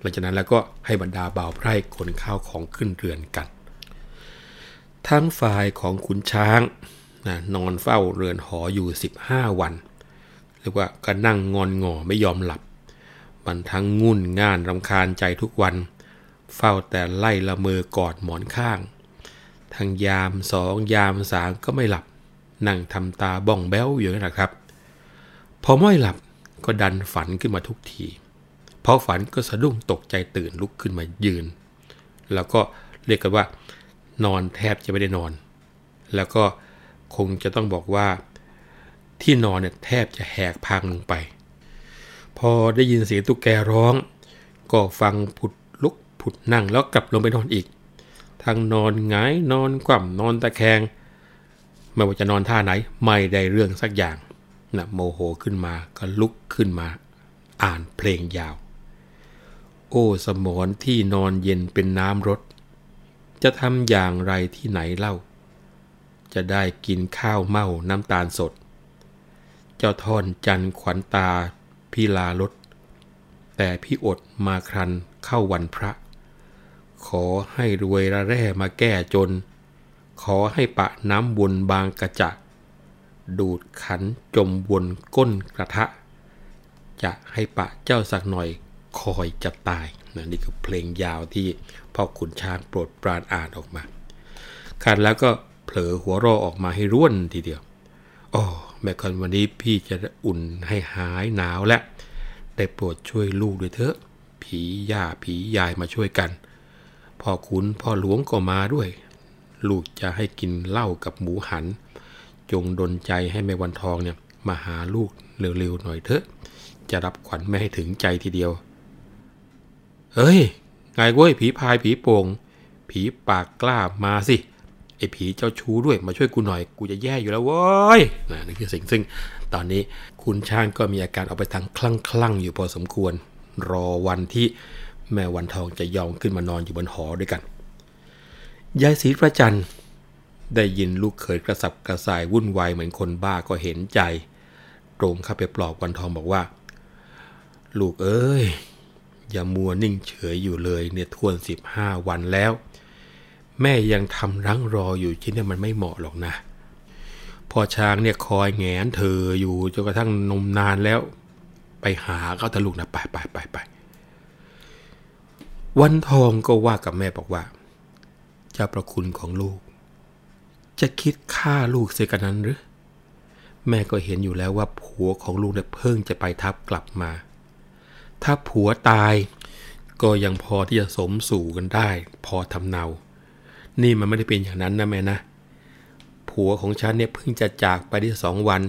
หลังจากนั้นแล้วก็ให้บรรดาบ่าวไพร่ขนข้าวของขึ้นเรือนกัน ทั้งฝ่ายของขุนช้างนะนอนเฝ้าเรือนหออยู่ 15 วันเรียกว่าก็นั่งงอนงอไม่ยอมหลับมันทั้งงุ่นง่านรำคาญใจทุกวัน เฝ้าแต่ไล่ละเมอกอดหมอนข้าง ทั้งยามสองยามสามก็ไม่หลับ นั่งทำตาบ้องแบ้วอยู่นั่นแหละครับ พอไม่หลับก็ดันฝันขึ้นมาทุกทีพอฝันก็สะดุ้งตกใจตื่นลุกขึ้นมายืน แล้วก็เรียกกันว่า นอนแทบจะไม่ได้นอน แล้วก็คงจะต้องบอกว่าที่นอนเนี่ยแทบจะแหกพังลงไป พอได้ยินเสียงตุ๊กแกร้อง ก็ฟังผุด ผุดนั่งแล้วกลับลงไปนอนอีก ทั้งนอนหงายนอนกว่ำนอนตะแคง ไม่ว่าจะนอนท่าไหนไม่ได้เรื่องสักอย่างนะโมโหขึ้นมาก็ลุกขึ้นมา อ่านเพลงยาว โอ้สมอนที่นอนเย็นเป็นน้ำรถจะทำอย่างไรที่ไหนเล่า จะได้กินข้าวเม่าน้ำตาลสด เจ้าท่อนจันขวัญตาพี่ลาลดแต่พี่อดมาครันเข้าวันพระ ขอให้รวยระแร่มาแก้จน ขอให้ปะน้ำวนบางกระจะดูดขันจมวนก้นกระทะ จะให้ปะเจ้าสักหน่อยคอยจะตายนะนี่คือเพลงยาวที่พ่อขุนช้างโปรดปรานอ่านออกมาคันแล้วก็เผลอหัวรอออกมาให้ร่วนทีเดียวอ๋อแม่คนวันนี้พี่จะอุ่นให้หายหนาวและได้โปรดช่วยลูกด้วยเถอะ ผีย่าผียายมาช่วยกัน พ่อขุนพ่อหลวงก็มาด้วย ลูกจะให้กินเหล้ากับหมูหัน จงดนใจให้แม่วันทองเนี่ยมาหาลูกเร็วๆหน่อยเถอะ จะรับขวัญแม่ให้ถึงใจทีเดียว เฮ้ย ไงเว้ยผีพายผีโป่ง ผีปากกล้ามาสิ ไอ้ผีเจ้าชู้ด้วยมาช่วยกูหน่อย กูจะแย่อยู่แล้วเว้ยนะนี่คือสิ่งซึ่ง ตอนนี้คุณช้างก็มีอาการเอาไปทางคลั่งคลั่งอยู่พอสมควร รอวันที่ แม่วันทองจะยอมขึ้นมานอนอยู่บนหอด้วยกัน ยายศรีประจันได้ยินลูกเขยกระสับกระส่ายวุ่นวายเหมือนคนบ้าก็เห็นใจ ตรงเข้าไปปลอบวันทองบอกว่า ลูกเอ้ย อย่ามัวนิ่งเฉยอยู่เลยเนี่ยทวนสิบห้าวันแล้ว แม่ยังทำรังรออยู่ที่นี่มันไม่เหมาะหรอกนะ พอช้างเนี่ยคอยแงนเธออยู่จนกระทั่งนมนานแล้ว ไปหาเขาทะลุกนะไปไปไปไป วันทองก็ว่ากับแม่บอกว่า เจ้าประคุณของลูก จะคิดฆ่าลูกเสียกันนั้นหรือแม่ก็เห็นอยู่แล้วว่าผัวของลูกเนี่ยเพิ่งจะไปทับกลับมา ถ้าผัวตายก็ยังพอที่จะสมสู่กันได้ พอทำเนา นี่มันไม่ได้เป็นอย่างนั้นนะแม่นะผัวของฉันเนี่ยเพิ่งจะจากไปได้สองวัน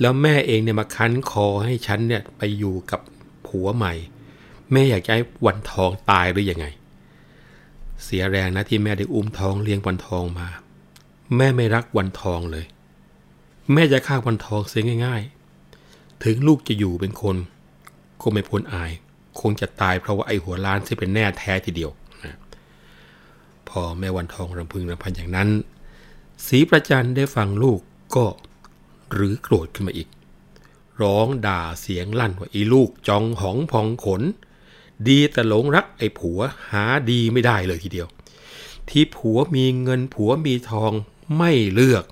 แล้วแม่เองเนี่ยมาคั้นคอให้ฉันเนี่ยไปอยู่กับผัวใหม่ แม่อยากจะให้วันทองตายหรืออยังไง เสียแรงนะที่แม่ได้อุ้มท้องเลี้ยงวันทองมา แม่ไม่รักวันทองเลย แม่จะฆ่าวันทองเสียง่าย ๆ ถึงลูกจะอยู่เป็นคนก็ไม่พ้นอาย คงจะตายเพราะว่าไอ้หัวล้านที่เป็นแน่แท้ทีเดียวนะพอแม่วันทองรำพึงรำพันอย่างนั้นสีประจันได้ฟังลูกก็หรือโกรธขึ้นมาอีก ร้องด่าเสียงลั่นว่าอีลูกจองหองพองขน ดีแต่หลงรักไอ้ผัวหาดีไม่ได้เลยทีเดียว ที่ผัวมีเงินผัวมีทองไม่เลือก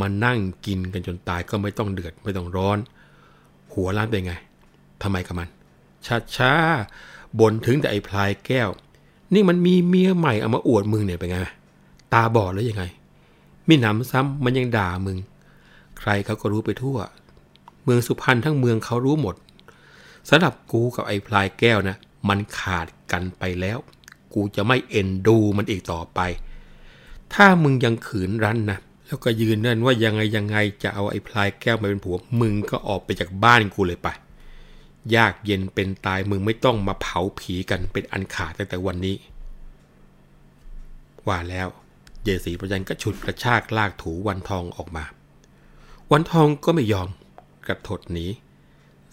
มานั่งกินกันจนตายก็ไม่ต้องเดือดไม่ต้องร้อน หัวล้านเป็นไงทำไมกับมันช้าช้าบนถึงแต่ไอ้พลายแก้ว นี่มันมีเมียใหม่เอามาอวดมึงเนี่ยเป็นไง ตาบอดแล้วยังไงมีหนำซ้ำมันยังด่ามึง ใครเขาก็รู้ไปทั่ว เมืองสุพรรณทั้งเมืองเขารู้หมด สำหรับกูกับไอ้พลายแก้วนะ มันขาดกันไปแล้ว กูจะไม่เอ็นดูมันอีกต่อไป ถ้ามึงยังขืนรั้นนะ แล้วก็ยืนนั่นว่ายังไงยังไงจะเอาไอ้พลายแก้วมาเป็นผัว มึงก็ออกไปจากบ้านกูเลยไป ยากเย็นเป็นตายมึงไม่ต้องมาเผาผีกันเป็นอันขาดตั้งแต่วันนี้ ว่าแล้วเยสีประจันก็ฉุดกระชากลากถูวันทองออกมา วันทองก็ไม่ยอมกระถดหนี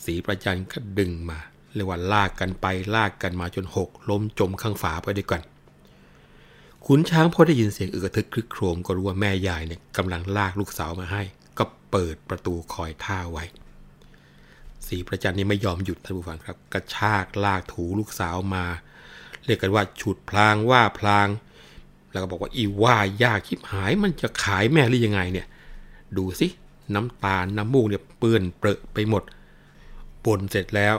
สีประจันก็ดึงมาเรียกว่าลากกันไปลากกันมาจนหกล้มจมข้างฝาไปด้วยกัน ขุนช้างพอได้ยินเสียงอึกระทึกคลึกโครมก็รู้ว่าแม่ยายเนี่ยกำลังลากลูกสาวมาให้ ก็เปิดประตูคอยท่าไว้ สีประจันนี่ไม่ยอมหยุดท่านผู้ฟังครับ กระชากลากถูลูกสาวมา เรียกกันว่าฉุดพลางว่าพลาง แล้วก็บอกว่าอีว่ายากคิบหายมันจะขายแม่หรือยังไงเนี่ย ดูสิน้ำตาลน้ำมูกเนี่ยเปื้อนเปรอะไปหมด ปนเสร็จแล้ว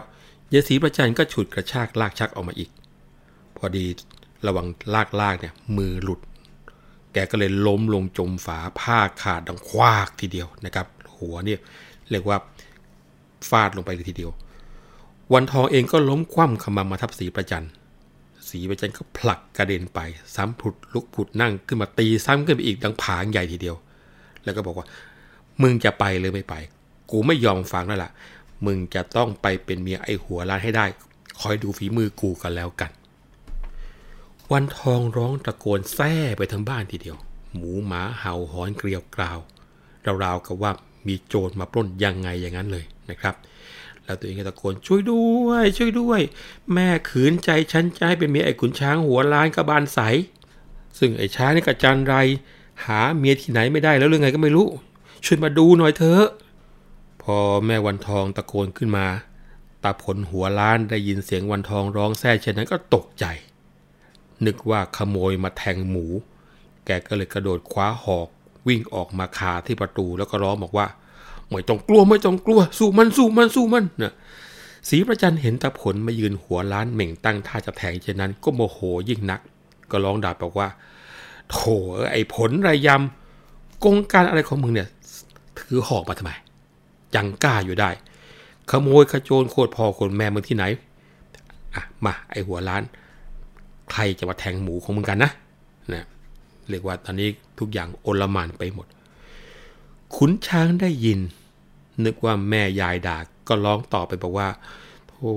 ยายศรีประจันก็ฉุดกระชากลากชักออกมาอีก พอดีระวังลากลากเนี่ยมือหลุด แกก็เลยล้มลงจมฝาผ้าขาดดังควากทีเดียวนะครับ หัวเนี่ยเรียกว่าฟาดลงไปเลยทีเดียว วันทองเองก็ล้มคว่ำขมำมาทับสีประจันสีประจันก็ผลักกระเด็นไป ซ้ำผุดลุกผุดนั่งขึ้นมาตีซ้ำขึ้นไปอีกดังผางใหญ่ทีเดียว แล้วก็บอกว่า มึงจะไปหรือไม่ไป กูไม่ยอมฟังแล้วล่ะ มึงจะต้องไปเป็นเมียไอ้หัวล้านให้ได้ คอยดูฝีมือกูกันแล้วกัน วันทองร้องตะโกนแซ่ไปทั้งบ้านทีเดียว หมูหมาเห่าหอนเกลียวกราวราวๆกับว่ามีโจรมาปล้นยังไงอย่างนั้นเลยนะครับ แล้วตัวเองก็ตะโกนช่วยด้วย ช่วยด้วย แม่ขืนใจฉันจะให้เป็นเมียไอ้ขุนช้างหัวล้านกระบาลใส ซึ่งไอ้ช้างนี่กระจันไร หาเมียที่ไหนไม่ได้แล้วเรื่องไงก็ไม่รู้ช่วยมาดูหน่อยเถอะ อแม่วันทองตะโกนขึ้นมา ตาผลหัวล้านได้ยินเสียงวันทองร้องแซ่เช่นนั้นก็ตกใจ นึกว่าขโมยมาแทงหมู แกก็เลยกระโดดคว้าหอก วิ่งออกมาคาที่ประตูแล้วก็ร้องบอกว่าไม่ต้องกลัวไม่ต้องกลัว สู้มันสู้มันสู้มันนะสีประจันเห็นตาผลมายืนหัวล้านเหม่งตั้งท่าจะแทงเช่นนั้น ก็โมโหยิ่งนัก ก็ร้องด่าบอกว่าโถไอ้ผลไรยำกงการอะไรของมึงเนี่ย ถือหอกมาทำไม ยังกล้าอยู่ได้ ขโมยขโจรโคตรพ่อคนแม่มึงที่ไหนอะมาไอหัวล้าน ใครจะมาแทงหมูของมึงกันนะนะเรียกว่าตอนนี้ทุกอย่างโอลมานไปหมด ขุนช้างได้ยิน นึกว่าแม่ยายด่าก็ร้องต่อไปบอกว่าโธ่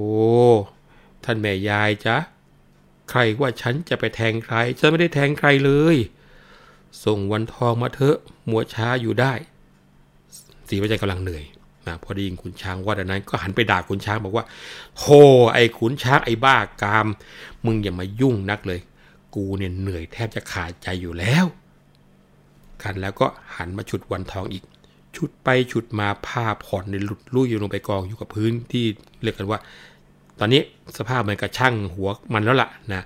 ท่านแม่ยายจ๊ะใครว่าฉันจะไปแทงใคร ฉันไม่ได้แทงใครเลย ส่งวันทองมาเถอะมัวช้าอยู่ได้ สีพระจันทร์กำลังเหนื่อย นะพอไดีขุนช้างว่าดังนั้นก็หันไปด่าขุนช้างบอกว่าโธ่ไอ้ขุนช้างไอ้บ้ากาม มึงอย่ามายุ่งนักเลย กูเนี่ยเหนื่อยแทบจะขาดใจอยู่แล้วกันแล้วก็หันมาฉุดวันทองอีกชุดไปชุดมาผ้าผ่อนในหลุดลุ่ยลงไปกองอยู่กับพื้นที่เรียกกันว่า ตอนนี้สภาพมันกระช่างหัวมันแล้วล่ะนะ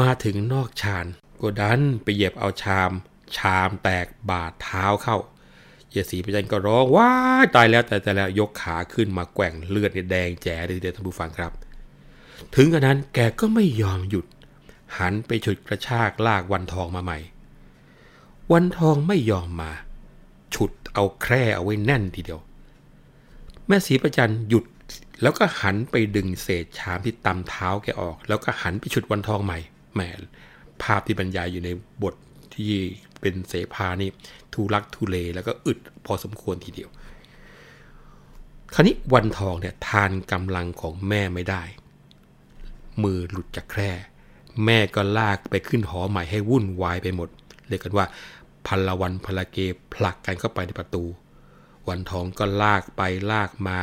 มาถึงนอกชานก็ดันไปเหยียบเอาชาม ชามแตกบาดเท้าเข้า เยสีพจันก็ร้องว้าตายแล้วแต่แต่แล้วยกขาขึ้นมาแกว่งเลือดแดงแจ๋เลยเดียวท่านผู้ฟังครับ ถึงกระนั้นแกก็ไม่ยอมหยุด หันไปฉุดกระชากลากวันทองมาใหม่ วันทองไม่ยอมมา ฉุดเอาแคร่เอาไว้แน่นทีเดียว แม่สีประจันหยุดแล้วก็หันไปดึงเศษชามที่ตำเท้าแกออก แล้วก็หันไปฉุดวันทองใหม่แหมภาพที่บรรยายอยู่ในบทที่ เป็นเสภานี่ทุลักทุเลแล้วก็อึดพอสมควรทีเดียว คราวนี้วันทองเนี่ยทานกำลังของแม่ไม่ได้ มือหลุดจากแคร่ แม่ก็ลากไปขึ้นหอใหม่ให้วุ่นวายไปหมดเรียกกันว่าพละวันพลเกผลักกันเข้าไปในประตู วันทองก็ลากไปลากมา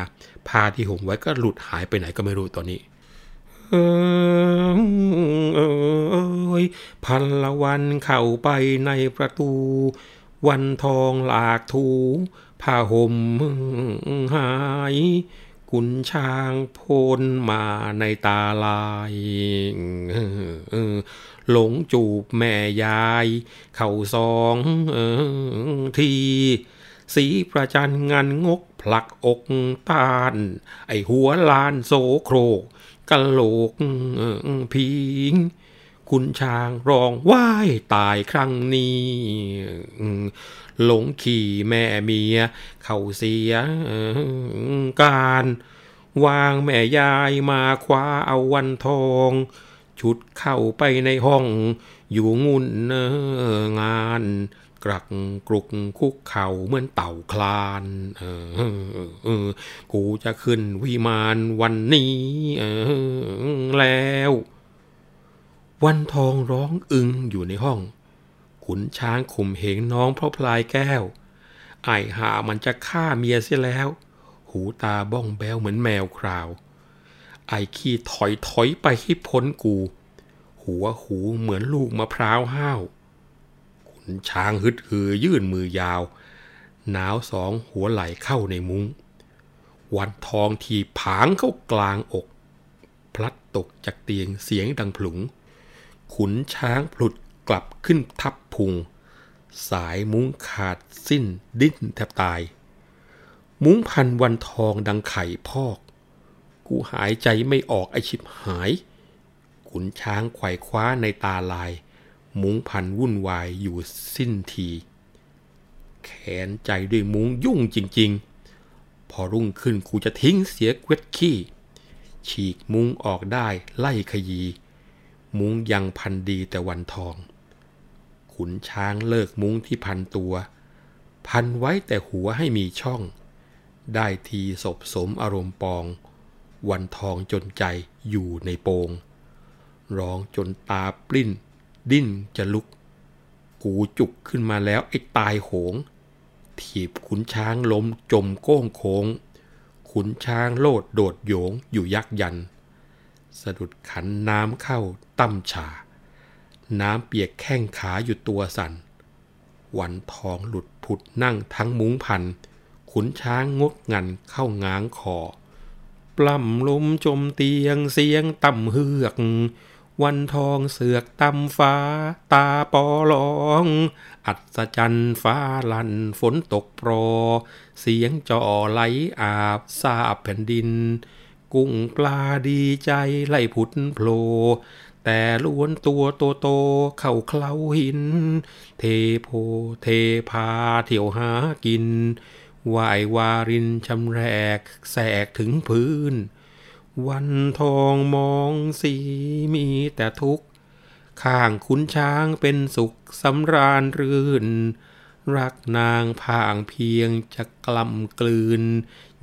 ผ้าที่ห่มไว้ก็หลุดหายไปไหนก็ไม่รู้ตอนนี้ ยพันละวันเข้าไปในประตู วันทองหลากถูผ้าห่มหายกุนช้างพลมาในตาลายหลงจูบแม่ยาย เข่าสองที สีประจันงันงกผลักอกตาน ไอหัวลานโซโครก กะโหลกพิงคุณช้างร้องว่ายตายครั้งนี้หลงขี่แม่เมีย เข้าเสียการ วางแม่ยายมาคว้าเอาวันทอง ชุดเข้าไปในห้อง อยู่งุนงาน กรักกรุกคุกเข่าเหมือนเต่าคลานเออกูจะขึ้นวิมานวันนี้เออแล้ว วันทองร้องอึงอยู่ในห้อง ขุนช้างข่มเหงน้องเพราะพลายแก้ว ไอหามันจะฆ่าเมียเสียแล้ว หูตาบ้องแบวเหมือนแมวคราว ไอขี้ถอยถอยไปให้พ้นกู หัวหูเหมือนลูกมะพร้าวห้าว ช้างฮึดฮือยื่นมือยาว หนาวสองหัวไหลเข้าในมุง้ง วันทองทีผางเข้ากลางอก พลัดตกจากเตียงเสียงดังผลุง ขุนช้างพลุดกลับขึ้นทับพุง สายมุ้งขาดสิ้นดิ้นแทบตาย มุ้งพันวันทองดังไข่พอก กูหายใจไม่ออกไอชิบหาย ขุนช้างไขว่คว้าในตาลาย มุ้งพันวุ่นวายอยู่สิ้นที แขนใจด้วยมุ้งยุ่งจริง ๆ พอรุ่งขึ้นกูจะทิ้งเสียเกวดขี้ ฉีกมุ้งออกได้ไล่ขยี มุ้งยังพันดีแต่วันทอง ขุนช้างเลิกมุ้งที่พันตัว พันไว้แต่หัวให้มีช่อง ได้ทีศพสมอารมณ์ปอง วันทองจนใจอยู่ในโปงร้องจนตาปลิ้น ดิ้นจะลุก กูจุกขึ้นมาแล้วไอ้ตายโหง ถีบขุนช้างล้มจมโก้งโค้ง ขุนช้างโลดโดดโยงอยู่ยักยัน สะดุดขันน้ำเข้าตั้มฉาน้ำเปียกแข้งขาอยู่ตัวสัน่น วันทองหลุดผุดนั่งทั้งมุ้งพัน ขุนช้างงดงันเข้าง้างคอปล้ำลมจมเตียงเสียงต่ำเฮือก วันทองเสือกตำฟ้า ตาปอลอง อัศจรรย์ฟ้าลันฝนตกโปร เสียงจ่อไหลอาบสาบแผ่นดิน กุ้งปลาดีใจไล่ผุดโผลแต่ล้วนตัวโตโตเข้าเคล้าหิน เทโพเทพาเที่ยวหากินวายวารินชำแรกแสกถึงพื้น วันทองมองสีมีแต่ทุกข์ ข้างขุนช้างเป็นสุขสำราญรื่น รักนางพางเพียงจะกล่ำกลืน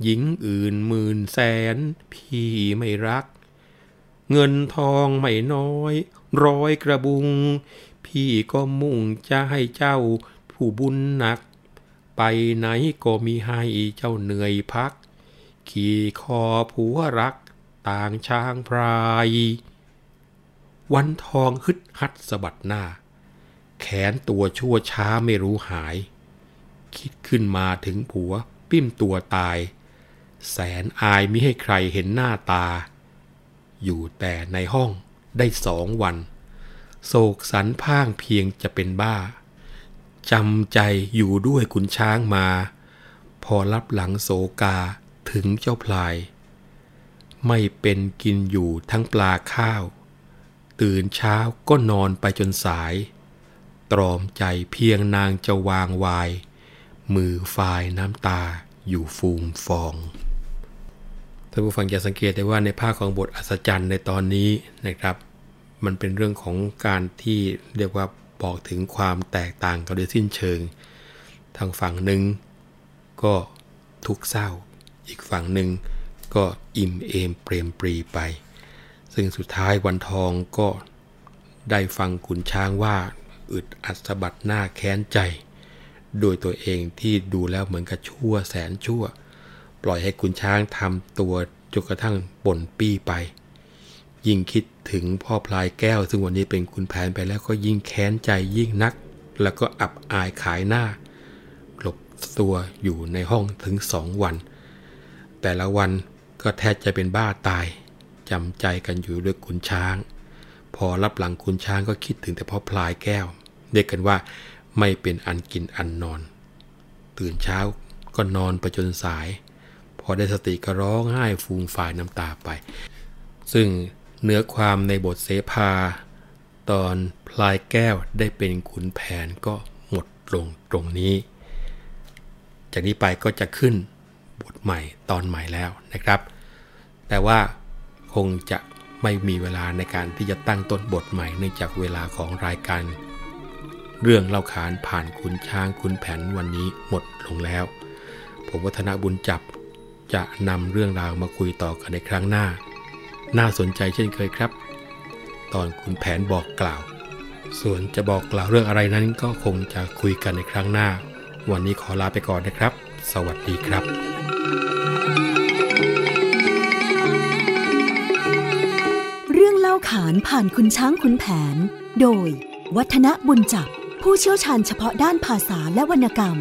หญิงอื่นหมื่นแสน พี่ไม่รัก เงินทองไม่น้อย ร้อยกระบุง พี่ก็มุ่งจะให้เจ้าผู้บุญหนัก ไปไหนก็มีให้เจ้าเหนื่อยพัก ขี่คอผัวรัก ต่างช้างพราย วันทองฮึดฮัดสะบัดหน้า แขนตัวชั่วช้าไม่รู้หาย คิดขึ้นมาถึงผัวปิ้มตัวตาย แสนอายมิให้ใครเห็นหน้าตา อยู่แต่ในห้องได้สองวัน โศกสันพ่างเพียงจะเป็นบ้าจำใจอยู่ด้วยขุนช้างมา พอรับหลังโศกาถึงเจ้าพลาย ไม่เป็นกินอยู่ทั้งปลาข้าว ตื่นเช้าก็นอนไปจนสาย ตรอมใจเพียงนางจะวางวาย มือฝายน้ำตาอยู่ฟูมฟองท่านผู้ฟังจะสังเกตได้ว่าในภาคของบทอัศจรรย์ในตอนนี้นะครับ มันเป็นเรื่องของการที่เรียกว่าบอกถึงความแตกต่างกันโดยสิ้นเชิง ทางฝั่งหนึ่งก็ทุกข์เศร้า อีกฝั่งหนึ่ง ก็อิ่มเอมเปรมปรีไป ซึ่งสุดท้ายวันทองก็ได้ฟังขุนช้างว่าอึดอัดสะบัดหน้าแค้นใจ โดยตัวเองที่ดูแล้วเหมือนกับชั่วแสนชั่ว ปล่อยให้ขุนช้างทำตัวจนกระทั่งบ่นปี้ไป ยิ่งคิดถึงพ่อพลายแก้ว ซึ่งวันนี้เป็นคุณแผนไปแล้วก็ยิ่งแค้นใจยิ่งนัก แล้วก็อับอายขายหน้าหลบตัวอยู่ในห้องถึงสองวัน แต่ละวัน ก็แทบจะเป็นบ้าตายจำใจกันอยู่ด้วยขุนช้าง พอรับหลังขุนช้างก็คิดถึงแต่พ่อพลายแก้วเรียกกันว่าไม่เป็นอันกินอันนอน ตื่นเช้าก็นอนไปจนสาย พอได้สติก็ร้องไห้ฟูมฝ่ายน้ำตาไป ซึ่งเนื้อความในบทเสภา ตอนพลายแก้วได้เป็นขุนแผนก็หมดลงตรงนี้ จากนี้ไปก็จะขึ้นบทใหม่ตอนใหม่แล้วนะครับ แต่ว่าคงจะไม่มีเวลาในการที่จะตั้งต้นบทใหม่เนื่องจากเวลาของรายการ เรื่องเล่าขานผ่านคุณช้างคุณแผนวันนี้หมดลงแล้ว ผมวัฒนบุญจับจะนำเรื่องราวมาคุยต่อกันในครั้งหน้า น่าสนใจเช่นเคยครับ ตอนคุณแผนบอกกล่าว ส่วนจะบอกกล่าวเรื่องอะไรนั้นก็คงจะคุยกันในครั้งหน้า วันนี้ขอลาไปก่อนนะครับ สวัสดีครับาขานผ่านคุณช้างคุณแผน โดย วัฒนบุญจับผู้เชี่ยวชาญเฉพาะด้านภาษาและวรรณกรรม